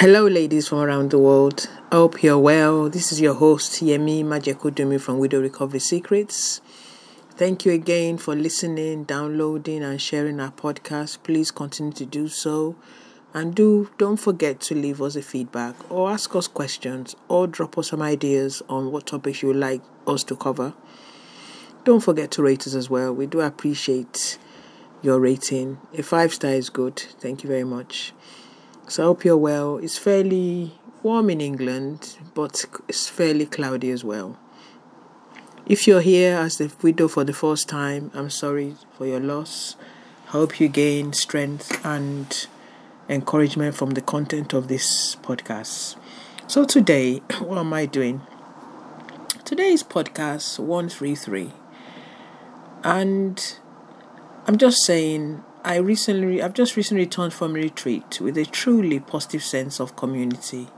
Hello, ladies from around the world. I hope you're well. This is your host, Yemi Majekodunmi from Widow Recovery Secrets. Thank you again for listening, downloading, and sharing our podcast. Please continue to do so. And do don't forget to leave us a feedback or ask us questions or drop us some ideas on what topics you would like us to cover. Don't forget to rate us as well. We do appreciate your rating. A five star is good. Thank you very much. So I hope you're well. It's fairly warm in England, but it's fairly cloudy as well. If you're here as the widow for the first time, I'm sorry for your loss. I hope you gain strength and encouragement from the content of this podcast. So today, what am I doing? Today's podcast 133. And I'm just saying I recently, I've just recently returned from a retreat with a truly positive sense of community,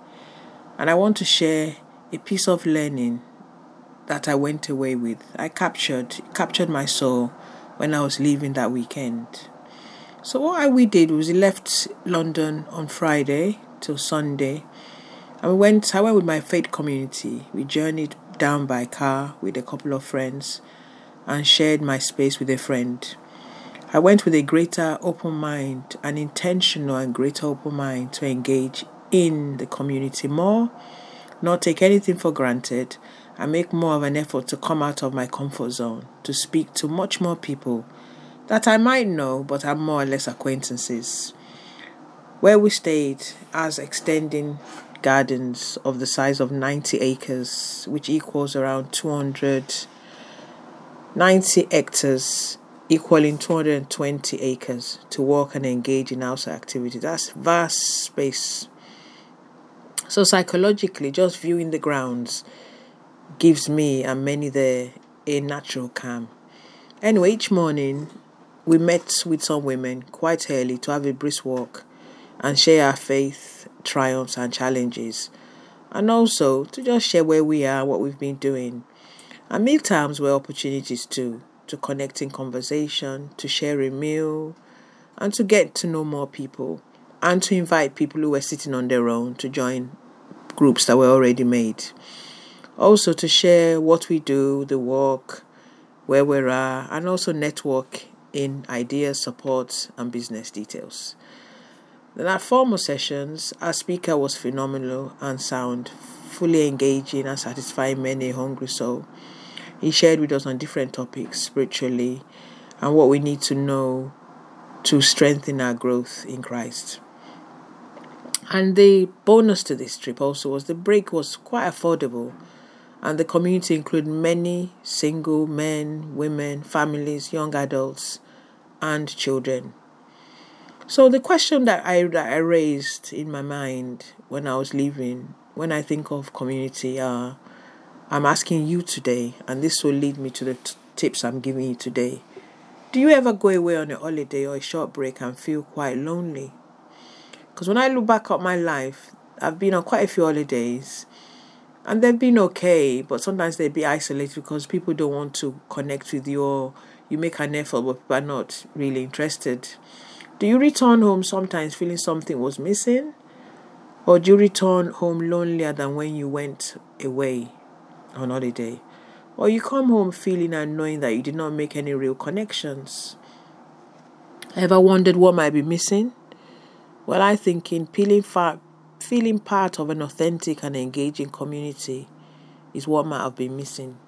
and I want to share a piece of learning that I went away with. I captured captured my soul when I was leaving that weekend. So what I, we did was we left London on Friday till Sunday, and we went. I went with my faith community. We journeyed down by car with a couple of friends, and shared my space with a friend. I went with a greater open mind, an intentional and greater open mind to engage in the community more, not take anything for granted, and make more of an effort to come out of my comfort zone, to speak to much more people that I might know but are more or less acquaintances. Where we stayed as extending gardens of the size of 90 acres, which equals around 290 hectares equaling 220 acres to work and engage in outside activities. That's vast space. So psychologically, just viewing the grounds gives me and many there a natural calm. Anyway, each morning we met with some women quite early to have a brisk walk and share our faith, triumphs, and challenges, and also to just share where we are, what we've been doing. And meal times were opportunities too to connect in conversation, to share a meal, and to get to know more people, and to invite people who were sitting on their own to join groups that were already made. Also, to share what we do, the work, where we are, and also network in ideas, support, and business details. In our formal sessions, our speaker was phenomenal and sound, fully engaging and satisfying many hungry soul. He shared with us on different topics spiritually and what we need to know to strengthen our growth in Christ. And the bonus to this trip also was the break was quite affordable, and the community included many single men, women, families, young adults, and children. So the question that I that I raised in my mind when I was leaving, when I think of community, are I'm asking you today, and this will lead me to the t- tips I'm giving you today. Do you ever go away on a holiday or a short break and feel quite lonely? Because when I look back at my life, I've been on quite a few holidays and they've been okay, but sometimes they'd be isolated because people don't want to connect with you or you make an effort but people are not really interested. Do you return home sometimes feeling something was missing? Or do you return home lonelier than when you went away? On holiday, or you come home feeling and knowing that you did not make any real connections. Ever wondered what might be missing? Well, I think in feeling, far, feeling part of an authentic and engaging community is what might have been missing.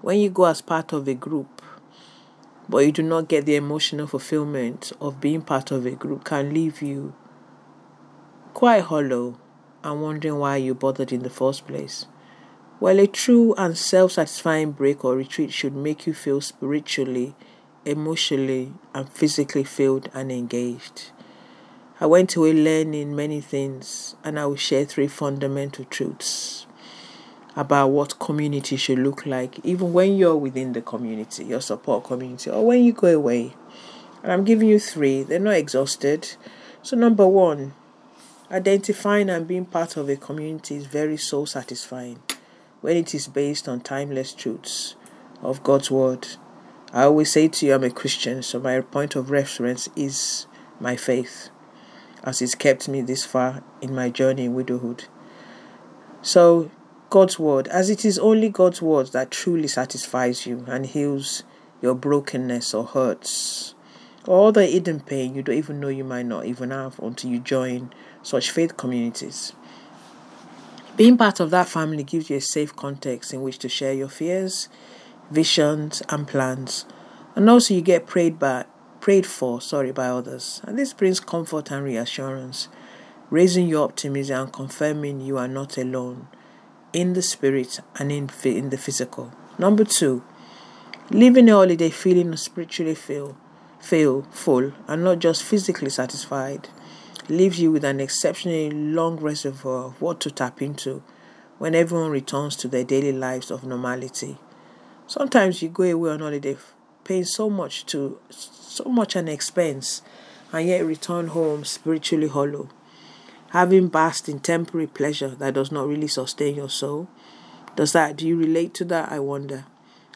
When you go as part of a group, but you do not get the emotional fulfillment of being part of a group, can leave you quite hollow and wondering why you bothered in the first place. While a true and self satisfying break or retreat should make you feel spiritually, emotionally, and physically filled and engaged. I went away learning many things, and I will share three fundamental truths about what community should look like, even when you're within the community, your support community, or when you go away. And I'm giving you three, they're not exhausted. So, number one, identifying and being part of a community is very soul satisfying when it is based on timeless truths of God's Word. I always say to you, I'm a Christian, so my point of reference is my faith. as it's kept me this far in my journey in widowhood. So, God's word, as it is only God's word that truly satisfies you and heals your brokenness or hurts, all the hidden pain you don't even know you might not even have until you join such faith communities. Being part of that family gives you a safe context in which to share your fears, visions, and plans, and also you get prayed by prayed for, sorry, by others. And this brings comfort and reassurance, raising your optimism and confirming you are not alone in the spirit and in, in the physical. Number two, living a holiday feeling spiritually feel, feel full and not just physically satisfied leaves you with an exceptionally long reservoir of what to tap into when everyone returns to their daily lives of normality. Sometimes you go away on holiday paying so much to so much an expense and yet return home spiritually hollow, having basked in temporary pleasure that does not really sustain your soul. Does that do you relate to that? I wonder.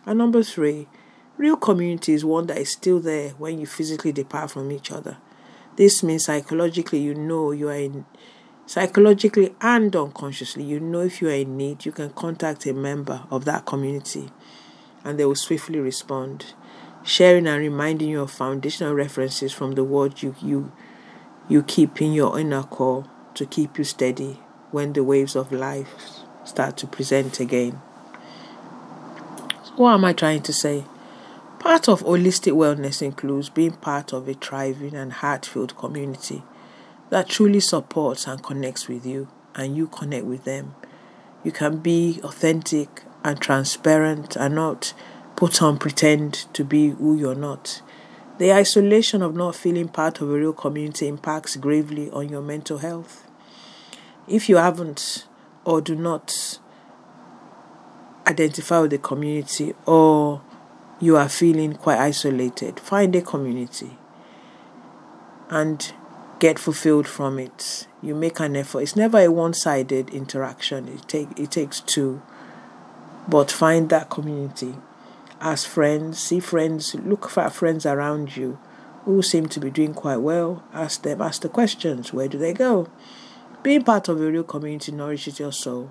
And number three, real community is one that is still there when you physically depart from each other. This means psychologically you know you are in psychologically and unconsciously you know if you are in need, you can contact a member of that community and they will swiftly respond sharing and reminding you of foundational references from the word you, you, you keep in your inner core to keep you steady when the waves of life start to present again. What am I trying to say? Part of holistic wellness includes being part of a thriving and heart filled community that truly supports and connects with you, and you connect with them. You can be authentic and transparent and not put on pretend to be who you're not. The isolation of not feeling part of a real community impacts gravely on your mental health. If you haven't or do not identify with the community or you are feeling quite isolated, find a community and get fulfilled from it. You make an effort. It's never a one-sided interaction. It take it takes two. But find that community Ask friends, see friends, look for friends around you who seem to be doing quite well. Ask them, ask the questions. Where do they go? Being part of a real community nourishes your soul,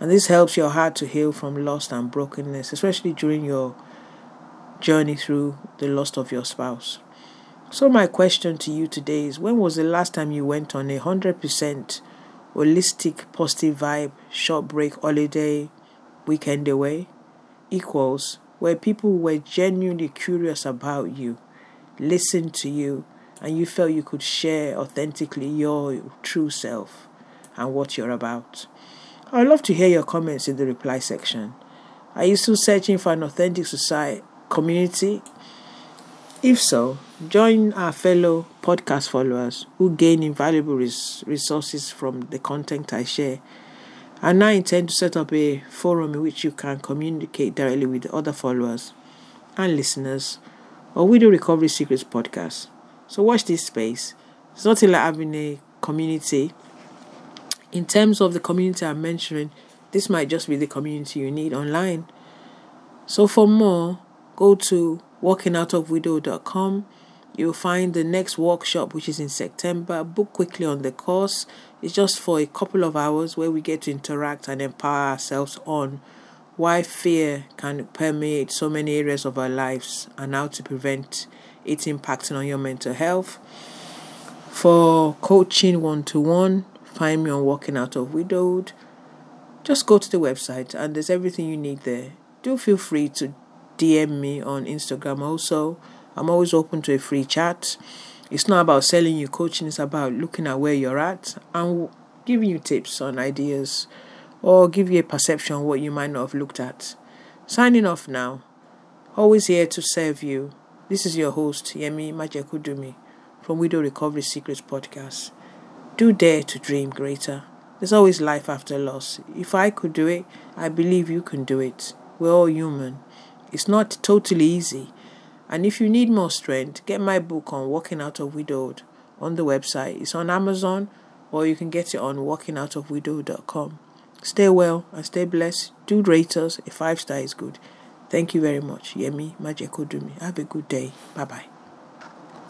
and this helps your heart to heal from loss and brokenness, especially during your journey through the loss of your spouse. So, my question to you today is when was the last time you went on a 100% holistic, positive vibe, short break, holiday, weekend away? Equals where people were genuinely curious about you, listened to you, and you felt you could share authentically your true self and what you're about. I'd love to hear your comments in the reply section. Are you still searching for an authentic society community? If so, join our fellow podcast followers who gain invaluable res- resources from the content I share and now intend to set up a forum in which you can communicate directly with other followers and listeners or Widow Recovery Secrets podcast. So watch this space. It's nothing like having a community. In terms of the community I'm mentioning, this might just be the community you need online. So for more, go to walkingoutofwidow.com You'll find the next workshop, which is in September. Book quickly on the course. It's just for a couple of hours where we get to interact and empower ourselves on why fear can permeate so many areas of our lives and how to prevent it impacting on your mental health. For coaching one to one, find me on Walking Out of Widowed. Just go to the website and there's everything you need there. Do feel free to DM me on Instagram also I'm always open to a free chat. It's not about selling you coaching, it's about looking at where you're at and giving you tips on ideas or give you a perception of what you might not have looked at. Signing off now. Always here to serve you. This is your host, Yemi Majekodunmi from Widow Recovery Secrets Podcast. Do dare to dream greater. There's always life after loss. If I could do it, I believe you can do it. We're all human. It's not totally easy, and if you need more strength, get my book on Walking Out of Widowed on the website. It's on Amazon or you can get it on walkingoutofwidowed.com. Stay well and stay blessed. Do rate us. A five star is good. Thank you very much. Yemi Majekodunmi. Have a good day. Bye bye.